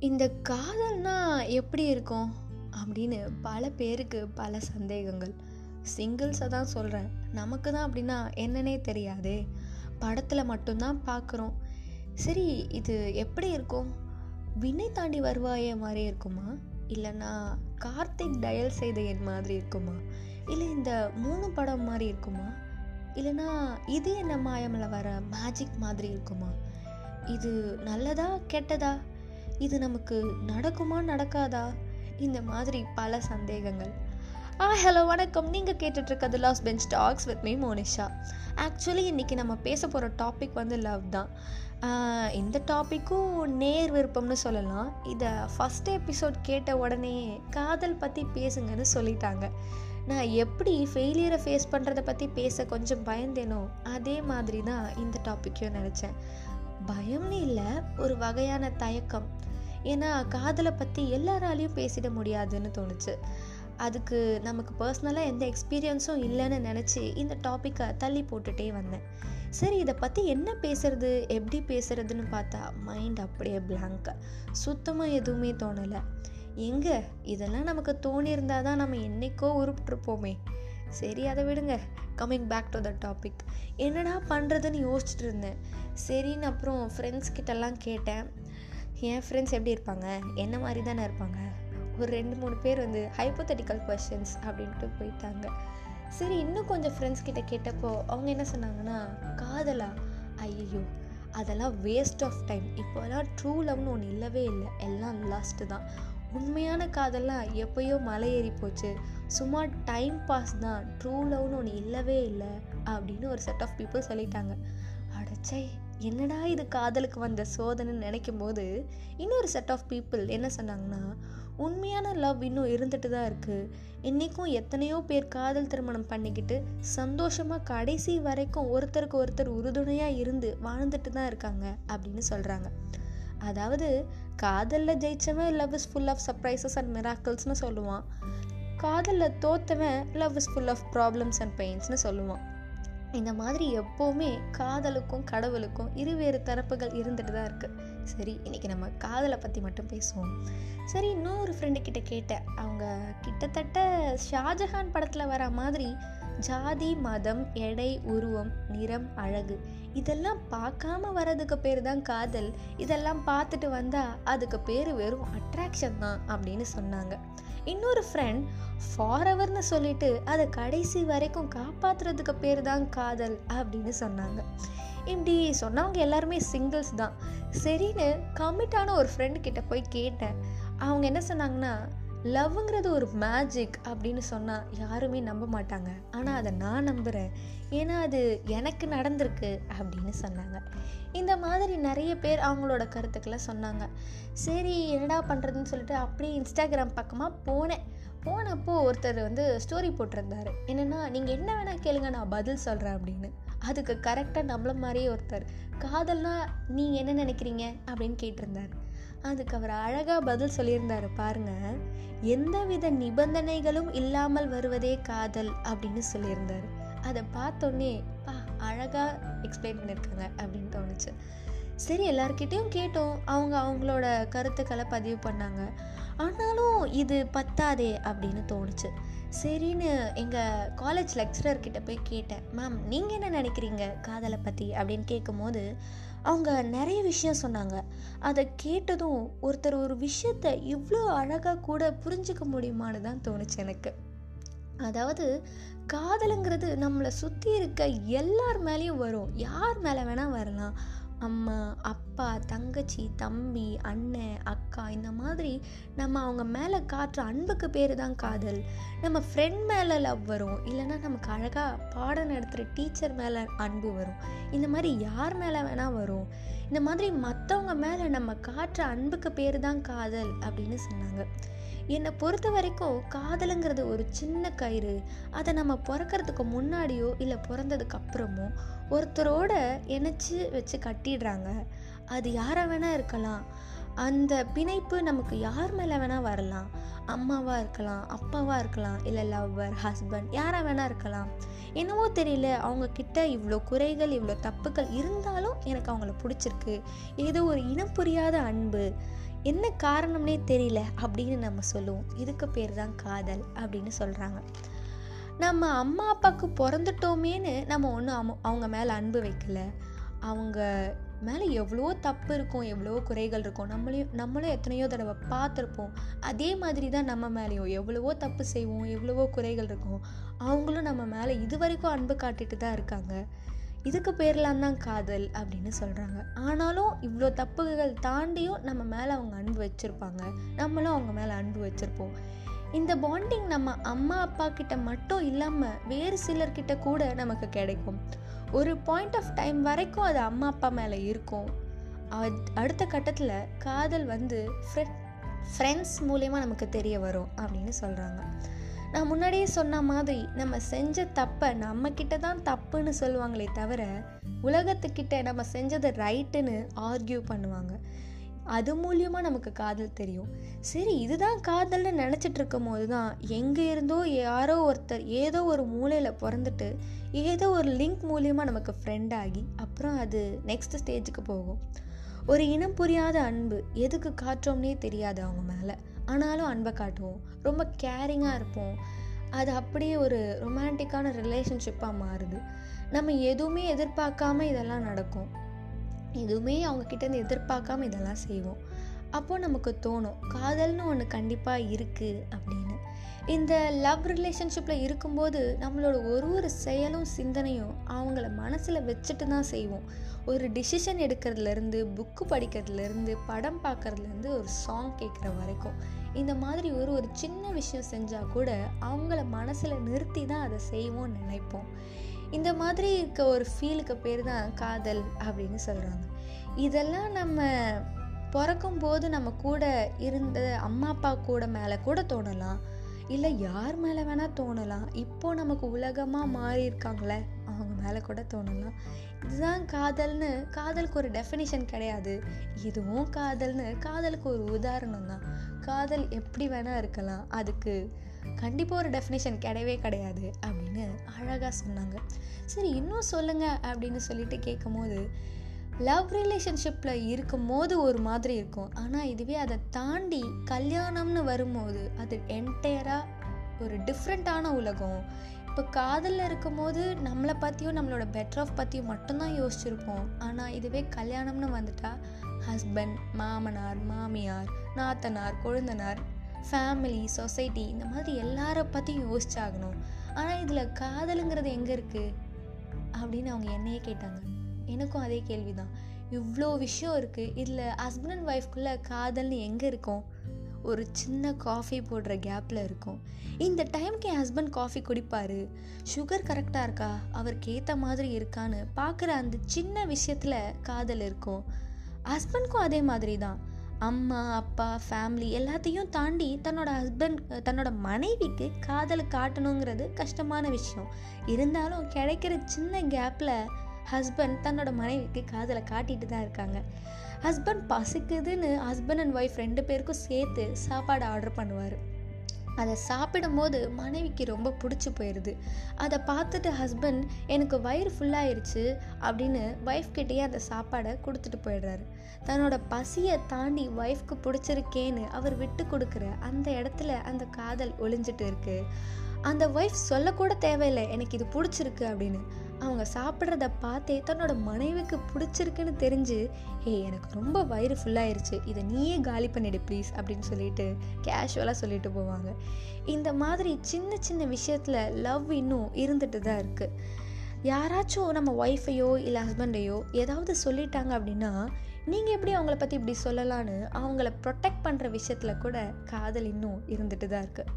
இந்த காதல்னா எப்படி இருக்கும்? அப்படின்னு பல பேருக்கு பல சந்தேகங்கள். சிங்கிள்ஸை தான் சொல்கிறேன் நமக்கு தான் அப்படின்னா என்னன்னே தெரியாதே. படத்தில் மட்டும்தான் பார்க்குறோம் சரி இது எப்படி இருக்கும்? விண்ணை தாண்டி வருவாயே மாதிரி இருக்குமா? இல்லைன்னா கார்த்திக் டயல் செய்த என் மாதிரி இருக்குமா? இல்லை இந்த மூணு படம் மாதிரி இருக்குமா? இல்லைன்னா இது என்ன மாயமில் வர மேஜிக் மாதிரி இருக்குமா? இது நல்லதா கெட்டதா? இது நமக்கு நடக்குமா நடக்காதா? இந்த மாதிரி பல சந்தேகங்கள். ஆ ஹலோ வணக்கம். நீங்கள் கேட்டுட்ருக்கிறது last bench talks with me Monisha. Actually இன்றைக்கி நம்ம பேச போகிற டாபிக் வந்து லவ் தான். இந்த டாப்பிக்கும் நேர் விருப்பம்னு சொல்லலாம். இதை ஃபஸ்ட் எபிசோட் கேட்ட உடனே காதல் பற்றி பேசுங்கன்னு சொல்லிட்டாங்க. நான் எப்படி ஃபெயிலியரை ஃபேஸ் பண்ணுறதை பற்றி பேச கொஞ்சம் பயந்தேனோ அதே மாதிரி தான் இந்த டாப்பிக்கையும் நினச்சேன். பயம்னு இல்லை ஒரு வகையான தயக்கம். ஏன்னா காதலை பற்றி எல்லாராலையும் பேசிட முடியாதுன்னு தோணுச்சு. அதுக்கு நமக்கு பர்சனலாக எந்த எக்ஸ்பீரியன்ஸும் இல்லைன்னு நினச்சி இந்த டாப்பிக்கை தள்ளி போட்டுட்டே வந்தேன். சரி இதை பற்றி என்ன பேசுறது எப்படி பேசுறதுன்னு பார்த்தா மைண்ட் அப்படியே பிளாங்க் சுத்தமாக எதுவுமே தோணலை. எங்க? இதெல்லாம் நமக்கு தோணியிருந்தால் தான் நம்ம என்னைக்கோ உருப்பிட்டுருப்போமே. சரி அதை விடுங்க. Coming back to the topic என்னடா பண்ணுறதுன்னு யோசிச்சுட்டு இருந்தேன். சரின்னு அப்புறம் ஃப்ரெண்ட்ஸ் கிட்டலாம் கேட்டேன். என் ஃப்ரெண்ட்ஸ் எப்படி இருப்பாங்க? என்ன மாதிரி தானே இருப்பாங்க? ஒரு ரெண்டு மூணு பேர் வந்து ஹைப்போதட்டிக்கல் கொஷின்ஸ் அப்படின்ட்டு போயிட்டாங்க. சரி இன்னும் கொஞ்சம் ஃப்ரெண்ட்ஸ் கிட்ட கேட்டப்போ அவங்க என்ன சொன்னாங்கன்னா காதலா? ஐயோ அதெல்லாம் வேஸ்ட் ஆஃப் டைம் இப்போலாம் ட்ரூ லவ்னு ஒன்று இல்லவே இல்லை. எல்லாம் லாஸ்ட்டு தான். உண்மையான காதல்லாம் எப்பயோ மலை ஏறி போச்சு. சும்மா டைம் பாஸ் தான் ட்ரூ லவ்னு ஒன்று இல்லவே இல்லை அப்படின்னு ஒரு செட் ஆஃப் பீப்புள் சொல்லிட்டாங்க. அடச்சை என்னடா இது காதலுக்கு வந்த சோதனைன்னு நினைக்கும் போது இன்னொரு செட் ஆஃப் பீப்புள் என்ன சொன்னாங்கன்னா உண்மையான லவ் இன்னும் இருந்துட்டு தான் இருக்குது இன்றைக்கும் எத்தனையோ பேர் காதல் திருமணம் பண்ணிக்கிட்டு சந்தோஷமாக கடைசி வரைக்கும் ஒருத்தருக்கு ஒருத்தர் உறுதுணையாக இருந்து வாழ்ந்துட்டு தான் இருக்காங்க அப்படின்னு சொல்கிறாங்க அதாவது காதலில் ஜெயிச்சவன் love is full of surprises and மிராக்கிள்ஸ்னு சொல்லுவான். காதலில் தோத்தவன் love is full of problems and பெயின்ஸ்னு சொல்லுவான். இந்த மாதிரி எப்போவுமே காதலுக்கும் கடவுளுக்கும் இருவேறு தரப்புகள் இருந்துட்டு தான் இருக்குது சரி இன்றைக்கி நம்ம காதலை பற்றி மட்டும் பேசுவோம். சரி இன்னொரு ஃப்ரெண்டு கிட்ட கேட்டேன். அவங்க கிட்டத்தட்ட ஷாஜஹான் படத்தில் வர மாதிரி ஜாதி மதம் எடை உருவம் நிறம் அழகு. இதெல்லாம் பார்க்காம வர்றதுக்கு பேர் தான் காதல். இதெல்லாம் பார்த்துட்டு வந்தால் அதுக்கு பேர் வெறும் அட்ராக்ஷன் தான் அப்படின்னு சொன்னாங்க. இன்னொரு ஃப்ரெண்ட் ஃபாரவர்னு சொல்லிட்டு அதை கடைசி வரைக்கும் காப்பாத்துறதுக்கு பேர் தான் காதல் அப்படின்னு சொன்னாங்க. இப்படி சொன்னவங்க எல்லாருமே சிங்கிள்ஸ் தான். சரின்னு கமிட்டான ஒரு ஃப்ரெண்டு கிட்ட போய் கேட்டேன். அவங்க என்ன சொன்னாங்கன்னா லவ்ங்கிறது ஒரு மேஜிக் அப்படின்னு சொன்னால் யாருமே நம்ப மாட்டாங்க. ஆனால் அதை நான் நம்புகிறேன் ஏன்னா அது எனக்கு நடந்திருக்கு அப்படின்னு சொன்னாங்க. இந்த மாதிரி நிறைய பேர் அவங்களோட கருத்துக்களை சொன்னாங்க. சரி என்னடா பண்ணுறதுன்னு சொல்லிட்டு அப்படியே இன்ஸ்டாகிராம் பக்கமாக போனேன். போனப்போ ஒருத்தர் வந்து ஸ்டோரி போட்டிருந்தாரு. என்னென்னா நீங்கள் என்ன வேணால் கேளுங்க நான் பதில் சொல்கிறேன் அப்படின்னு. அதுக்கு கரெக்டாக நம்மள மாதிரியே ஒருத்தர் காதல்னா நீங்கள் என்ன நினைக்கிறீங்க? அப்படின்னு கேட்டிருந்தாரு. அதுக்கு அவர் அழகாக பதில் சொல்லியிருந்தாரு பாருங்க. எந்தவித நிபந்தனைகளும் இல்லாமல் வருவதே காதல் அப்படின்னு சொல்லியிருந்தாரு. அதை பார்த்தோன்னே பா அழகாக எக்ஸ்பிளைன் பண்ணியிருக்காங்க அப்படின்னு தோணுச்சு. சரி எல்லார்கிட்டேயும் கேட்டோம். அவங்க அவங்களோட கருத்துக்களை பதிவு பண்ணாங்க. ஆனாலும் இது பத்தாதே அப்படின்னு தோணுச்சு. சரின்னு எங்கள் காலேஜ் லெக்சரர்கிட்ட போய் கேட்டேன் மேம் நீங்கள் என்ன நினைக்கிறீங்க காதலை பற்றி அப்படின்னு கேட்கும்போது அவங்க நிறைய விஷயம் சொன்னாங்க. அதை கேட்டதும் ஒருத்தர் ஒரு விஷயத்த இவ்வளோ அழகாக கூட புரிஞ்சுக்க முடியுமான்னு தான் தோணுச்சு எனக்கு. அதாவது காதலுங்கிறது நம்மளை சுற்றி இருக்க எல்லார் மேலேயும் வரும். யார் மேலே வேணால் வரலாம். அம்மா அப்பா தங்கச்சி தம்பி அண்ணன் அக்கா இந்த மாதிரி நம்ம அவங்க மேலே காட்டுற அன்புக்கு பேர் தான் காதல். நம்ம ஃப்ரெண்ட் மேலே லவ் வரும். இல்லைன்னா நமக்கு அழகாக பாடம் நடத்துகிற டீச்சர் மேலே அன்பு வரும். இந்த மாதிரி யார் மேலே வேணால் வரும். இந்த மாதிரி மற்றவங்க மேலே நம்ம காட்டுற அன்புக்கு பேர் தான் காதல் அப்படின்னு சொன்னாங்க. என்னை பொறுத்த வரைக்கும் காதலுங்கிறது ஒரு சின்ன கயிறு. அதை நம்ம பிறக்கறதுக்கு முன்னாடியோ இல்லை பிறந்ததுக்கு அப்புறமோ ஒருத்தரோட இணைச்சி வச்சு கட்டிடுறாங்க. அது யாராக வேணால் இருக்கலாம். அந்த பிணைப்பு நமக்கு யார் மேலே வேணால் வரலாம். அம்மாவாக இருக்கலாம் அப்பாவாக இருக்கலாம் இல்லை லவ்வர் ஹஸ்பண்ட் யாராக வேணால் இருக்கலாம். என்னவோ தெரியல அவங்க கிட்ட இவ்வளோ குறைகள் இவ்வளோ தப்புகள் இருந்தாலும் எனக்கு அவங்கள பிடிச்சிருக்கு. ஏதோ ஒரு இனம் புரியாத அன்பு. என்ன காரணம்னே தெரியல அப்படின்னு நம்ம சொல்லுவோம். இதுக்கு பேர் தான் காதல் அப்படின்னு சொல்கிறாங்க நம்ம அம்மா அப்பாவுக்கு பிறந்துட்டோமேன்னு நம்ம ஒன்றும் அவங்க மேலே அன்பு வைக்கல. அவங்க மேலே எவ்வளோ தப்பு இருக்கும் எவ்வளோ குறைகள் இருக்கும் நம்மளையும் நம்மளும் எத்தனையோ தடவை பார்த்துருப்போம். அதே மாதிரி தான் நம்ம மேலேயும் எவ்வளவோ தப்பு செய்வோம் எவ்வளவோ குறைகள் இருக்கும். அவங்களும் நம்ம மேலே இது வரைக்கும் அன்பு காட்டிட்டு தான் இருக்காங்க. இதுக்கு பேர்லாம் தான் காதல் அப்படின்னு சொல்கிறாங்க ஆனாலும் இவ்வளோ தப்புகள் தாண்டியும் நம்ம மேலே அவங்க அன்பு வச்சுருப்பாங்க. நம்மளும் அவங்க மேலே அன்பு வச்சுருப்போம். இந்த பாண்டிங் நம்ம அம்மா அப்பா கிட்ட மட்டும் இல்லாமல் வேறு சிலர்கிட்ட கூட நமக்கு கிடைக்கும். ஒரு பாயிண்ட் ஆஃப் டைம் வரைக்கும் அது அம்மா அப்பா மேலே இருக்கும். அடுத்த கட்டத்தில் காதல் வந்து ஃப்ரெண்ட்ஸ் மூலயமா நமக்கு தெரிய வரும் அப்படின்னு சொல்கிறாங்க நான் முன்னாடியே சொன்ன மாதிரி நம்ம செஞ்ச தப்பை நம்ம கிட்ட தான் தப்புன்னு சொல்லுவாங்களே தவிர உலகத்துக்கிட்ட நம்ம செஞ்சது ரைட்டுன்னு ஆர்கியூ பண்ணுவாங்க. அது மூலியமாக நமக்கு காதல் தெரியும். சரி இதுதான் காதல்னு நினச்சிட்டு இருக்கும் போது தான் எங்கே இருந்தோ யாரோ ஒருத்தர் ஏதோ ஒரு மூலையில் பிறந்துட்டு ஏதோ ஒரு லிங்க் மூலியமாக நமக்கு ஃப்ரெண்ட் ஆகி அப்புறம் அது நெக்ஸ்ட் ஸ்டேஜுக்கு போகும். ஒரு இனம் புரியாத அன்பு எதுக்கு காட்டுறோம்னே தெரியாது அவங்க மேலே. ஆனாலும் அன்பை காட்டுவோம். ரொம்ப கேரிங்காக இருப்போம். அது அப்படியே ஒரு ரொமான்டிக்கான ரிலேஷன்ஷிப்பாக மாறுது. நம்ம எதுவுமே எதிர்பார்க்காம இதெல்லாம் நடக்கும். எதுவுமே அவங்க கிட்டேருந்து எதிர்பார்க்காம இதெல்லாம் செய்வோம். அப்போது நமக்கு தோணும் காதல்னு ஒன்று கண்டிப்பாக இருக்குது அப்படின்னு. இந்த லவ் ரிலேஷன்ஷிப்பில் இருக்கும்போது நம்மளோட ஒரு ஒரு செயலும் சிந்தனையும் அவங்கள மனசில் வச்சுட்டு தான் செய்வோம். ஒரு டிசிஷன் எடுக்கிறதுலேருந்து புக்கு படிக்கிறதுலேருந்து படம் பார்க்குறதுலேருந்து ஒரு சாங் கேட்குற வரைக்கும். இந்த மாதிரி ஒரு ஒரு சின்ன விஷயம் செஞ்சால் கூட அவங்கள மனசில் நிறுத்தி தான் அதை செய்வோம்னு நினைப்போம். இந்த மாதிரி இருக்க ஒரு ஃபீலுக்கு பேர் தான் காதல் அப்படின்னு சொல்கிறாங்க இதெல்லாம் நம்ம பிறக்கும் போது நம்ம கூட இருந்த அம்மா அப்பா கூட மேலே கூட தோணலாம். இல்லை யார் மேலே வேணால் தோணலாம். இப்போ நமக்கு உலகமாக மாறி இருக்காங்களே அவங்க மேலே கூட தோணலாம். இதுதான் காதல்னு காதலுக்கு ஒரு டெஃபினிஷன் கிடையாது. இதுவும் காதல்னு காதலுக்கு ஒரு உதாரணம் தான் காதல் எப்படி வேணால் இருக்கலாம். அதுக்கு கண்டிப்பாக ஒரு டெஃபினேஷன் கிடையவே கிடையாது அப்படின்னு அழகாக சொன்னாங்க. சரி இன்னும் சொல்லுங்கள் அப்படின்னு சொல்லிட்டு கேட்கும் போது லவ் ரிலேஷன்ஷிப்பில் இருக்கும் போது ஒரு மாதிரி இருக்கும். ஆனால் இதுவே அதை தாண்டி கல்யாணம்னு வரும்போது அது என்டையராக ஒரு டிஃப்ரெண்ட்டான உலகம். இப்போ காதலில் இருக்கும் போது நம்மளை பற்றியும் நம்மளோட பெட்டர் ஆஃப் பற்றியும் மட்டும்தான் யோசிச்சிருப்போம். ஆனால் இதுவே கல்யாணம்னு வந்துட்டால் ஹஸ்பண்ட் மாமனார் மாமியார் நாத்தனார் கொழுந்தனார் ஃபேமிலி சொசைட்டி இந்த மாதிரி எல்லார பற்றியும் யோசிச்சாகணும். ஆனால் இதில் காதலுங்கிறது எங்கே இருக்குது அப்படின்னு அவங்க என்னையே கேட்டாங்க. எனக்கும் அதே கேள்வி தான் இவ்வளோ விஷயம் இருக்குது இதில் ஹஸ்பண்ட் அண்ட் ஒய்ஃப்குள்ளே காதல்னு எங்கே இருக்கும்? ஒரு சின்ன காஃபி போடுற கேப்பில் இருக்கும். இந்த டைமுக்கு என் ஹஸ்பண்ட் காஃபி குடிப்பார். சுகர் கரெக்டாக இருக்கா? அவருக்கு ஏற்ற மாதிரி இருக்கான்னு பார்க்குற அந்த சின்ன விஷயத்தில் காதல் இருக்கும். ஹஸ்பண்ட்க்கும் அதே மாதிரி தான் அம்மா அப்பா ஃபேமிலி எல்லாத்தையும் தாண்டி தன்னோட ஹஸ்பண்ட் தன்னோட மனைவிக்கு காதலை காட்டணுங்கிறது கஷ்டமான விஷயம். இருந்தாலும் கிடைக்கிற சின்ன கேப்பில் ஹஸ்பண்ட் தன்னோட மனைவிக்கு காதலை காட்டிட்டு தான் இருக்காங்க. ஹஸ்பண்ட் பசிக்குதுன்னு ஹஸ்பண்ட் அண்ட் ஒய்ஃப் ரெண்டு பேருக்கும் சேர்த்து சாப்பாடு ஆர்டர் பண்ணுவார். அதை சாப்பிடும்போது மனைவிக்கு ரொம்ப பிடிச்சி போயிடுது அதை பார்த்துட்டு ஹஸ்பண்ட் எனக்கு வயிறு ஃபுல்லாயிருச்சு அப்படின்னு ஒய்ஃப் கிட்டேயே அந்த சாப்பாடை கொடுத்துட்டு போயிடுறாரு. தன்னோட பசியை தாண்டி ஒய்ஃப்க்கு பிடிச்சிருக்கேன்னு அவர் விட்டு கொடுக்குற அந்த இடத்துல அந்த காதல் ஒளிஞ்சிட்டு இருக்குது அந்த ஒய்ஃப் சொல்லக்கூட தேவையில்லை. எனக்கு இது பிடிச்சிருக்கு அப்படின்னு. அவங்க சாப்பிட்றத பார்த்தே தன்னோட மனைவிக்கு பிடிச்சிருக்குன்னு தெரிஞ்சு ஹே எனக்கு ரொம்ப வயிறு ஃபுல்லாயிருச்சு இதை நீயே காலி பண்ணிடு ப்ளீஸ் அப்படின்னு சொல்லிட்டு கேஷுவலாக சொல்லிட்டு போவாங்க. இந்த மாதிரி சின்ன சின்ன விஷயத்தில் லவ் இன்னும் இருந்துட்டு தான் இருக்குது யாராச்சும் நம்ம ஒய்ஃபையோ இல்லை ஹஸ்பண்டையோ ஏதாவது சொல்லிட்டாங்க அப்படின்னா நீங்கள் எப்படி அவங்கள பற்றி இப்படி சொல்லலான்னு அவங்கள ப்ரொடெக்ட் பண்ணுற விஷயத்தில் கூட காதல் இன்னும் இருந்துட்டு தான் இருக்குது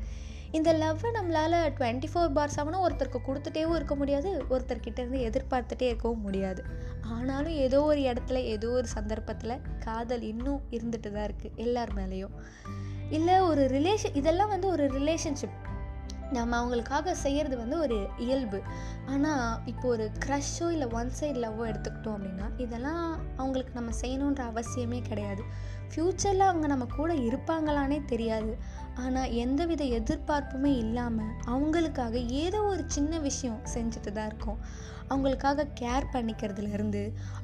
இந்த லவ்வை நம்மளால் டுவெண்ட்டி ஃபோர் பார் செவனும் ஒருத்தருக்கு கொடுத்துட்டேவும் இருக்க முடியாது ஒருத்தர்கிட்ட இருந்து எதிர்பார்த்துட்டே இருக்கவும் முடியாது. ஆனாலும் ஏதோ ஒரு இடத்துல ஏதோ ஒரு சந்தர்ப்பத்தில் காதல் இன்னும் இருந்துட்டு தான் இருக்குது எல்லார் மேலேயும். இல்லை ஒரு ரிலேஷன் இதெல்லாம் வந்து ஒரு ரிலேஷன்ஷிப் நம்ம அவங்களுக்காக செய்கிறது வந்து ஒரு இயல்பு. ஆனால் இப்போ ஒரு க்ரஷ்ஷோ இல்லை ஒன் சைட் லவ்வோ எடுத்துக்கிட்டோம் அப்படின்னா இதெல்லாம் அவங்களுக்கு நம்ம செய்யணுன்ற அவசியமே கிடையாது. ஃப்யூச்சரில் அவங்க நம்ம கூட இருப்பாங்களானே தெரியாது. ஆனால் எந்தவித எதிர்பார்ப்புமே இல்லாமல் அவங்களுக்காக ஏதோ ஒரு சின்ன விஷயம் செஞ்சுட்டு தான் இருக்கோம். அவங்களுக்காக கேர் பண்ணிக்கிறதுலேருந்து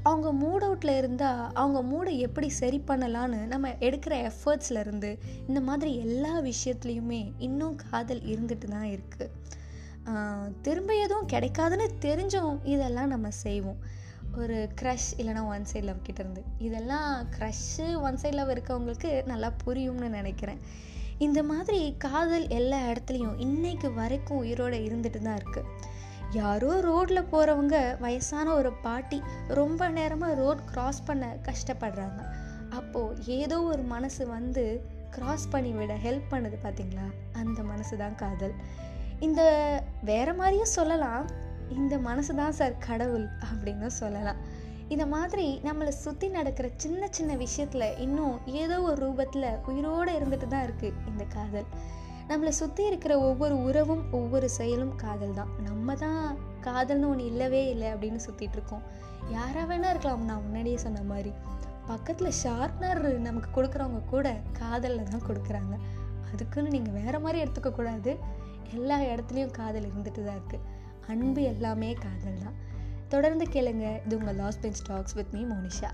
அவங்க மூட் அவுட்டில் இருந்தால் அவங்க மூடை எப்படி சரி பண்ணலான்னு நம்ம எடுக்கிற எஃபர்ட்ஸ்லேருந்து இந்த மாதிரி எல்லா விஷயத்துலையுமே இன்னும் காதல் இருந்துட்டு தான் இருக்குது திரும்ப எதுவும் கிடைக்காதுன்னு தெரிஞ்சும் இதெல்லாம் நம்ம செய்வோம். ஒரு க்ரஷ் இல்லைனா ஒன் சைட் லவ் கிட்டேருந்து இதெல்லாம் க்ரஷ்ஷு ஒன் சைட் லவ் இருக்கவங்களுக்கு நல்லா புரியும்னு நினைக்கிறேன். இந்த மாதிரி காதல் எல்லா இடத்துலையும் இன்னைக்கு வரைக்கும் உயிரோடு இருந்துட்டு தான் இருக்குது யாரோ ரோட்டில் போகிறவங்க வயசான ஒரு பாட்டி ரொம்ப நேரமாக ரோட் க்ராஸ் பண்ண கஷ்டப்படுறாங்க. அப்போது ஏதோ ஒரு மனசு வந்து க்ராஸ் பண்ணி விட ஹெல்ப் பண்ணுது பார்த்தீங்களா அந்த மனசு தான் காதல். இந்த வேற மாதிரியும் சொல்லலாம். இந்த மனசு தான் சார் கடவுள் அப்படின்னு சொல்லலாம். இந்த மாதிரி நம்மளை சுற்றி நடக்கிற சின்ன சின்ன விஷயத்தில் இன்னும் ஏதோ ஒரு ரூபத்தில் உயிரோடு இருந்துட்டு தான் இருக்குது இந்த காதல். நம்மளை சுற்றி இருக்கிற ஒவ்வொரு உறவும் ஒவ்வொரு செயலும் காதல் தான். நம்ம தான் காதல்னு ஒன்று இல்லவே இல்லை அப்படின்னு சுற்றிட்டு இருக்கோம். யாராக வேணா இருக்கலாம் நான் முன்னாடியே சொன்ன மாதிரி. பக்கத்தில் ஷார்ப்னர் நமக்கு கொடுக்குறவங்க கூட காதலில் தான் கொடுக்குறாங்க. அதுக்குன்னு நீங்கள் வேறு மாதிரி எடுத்துக்கக்கூடாது எல்லா இடத்துலையும் காதல் இருந்துட்டு தான் இருக்குது அன்பு எல்லாமே காதல் தான். தொடர்ந்து கேளுங்க. இது உங்கள் last bench talks with me Monisha.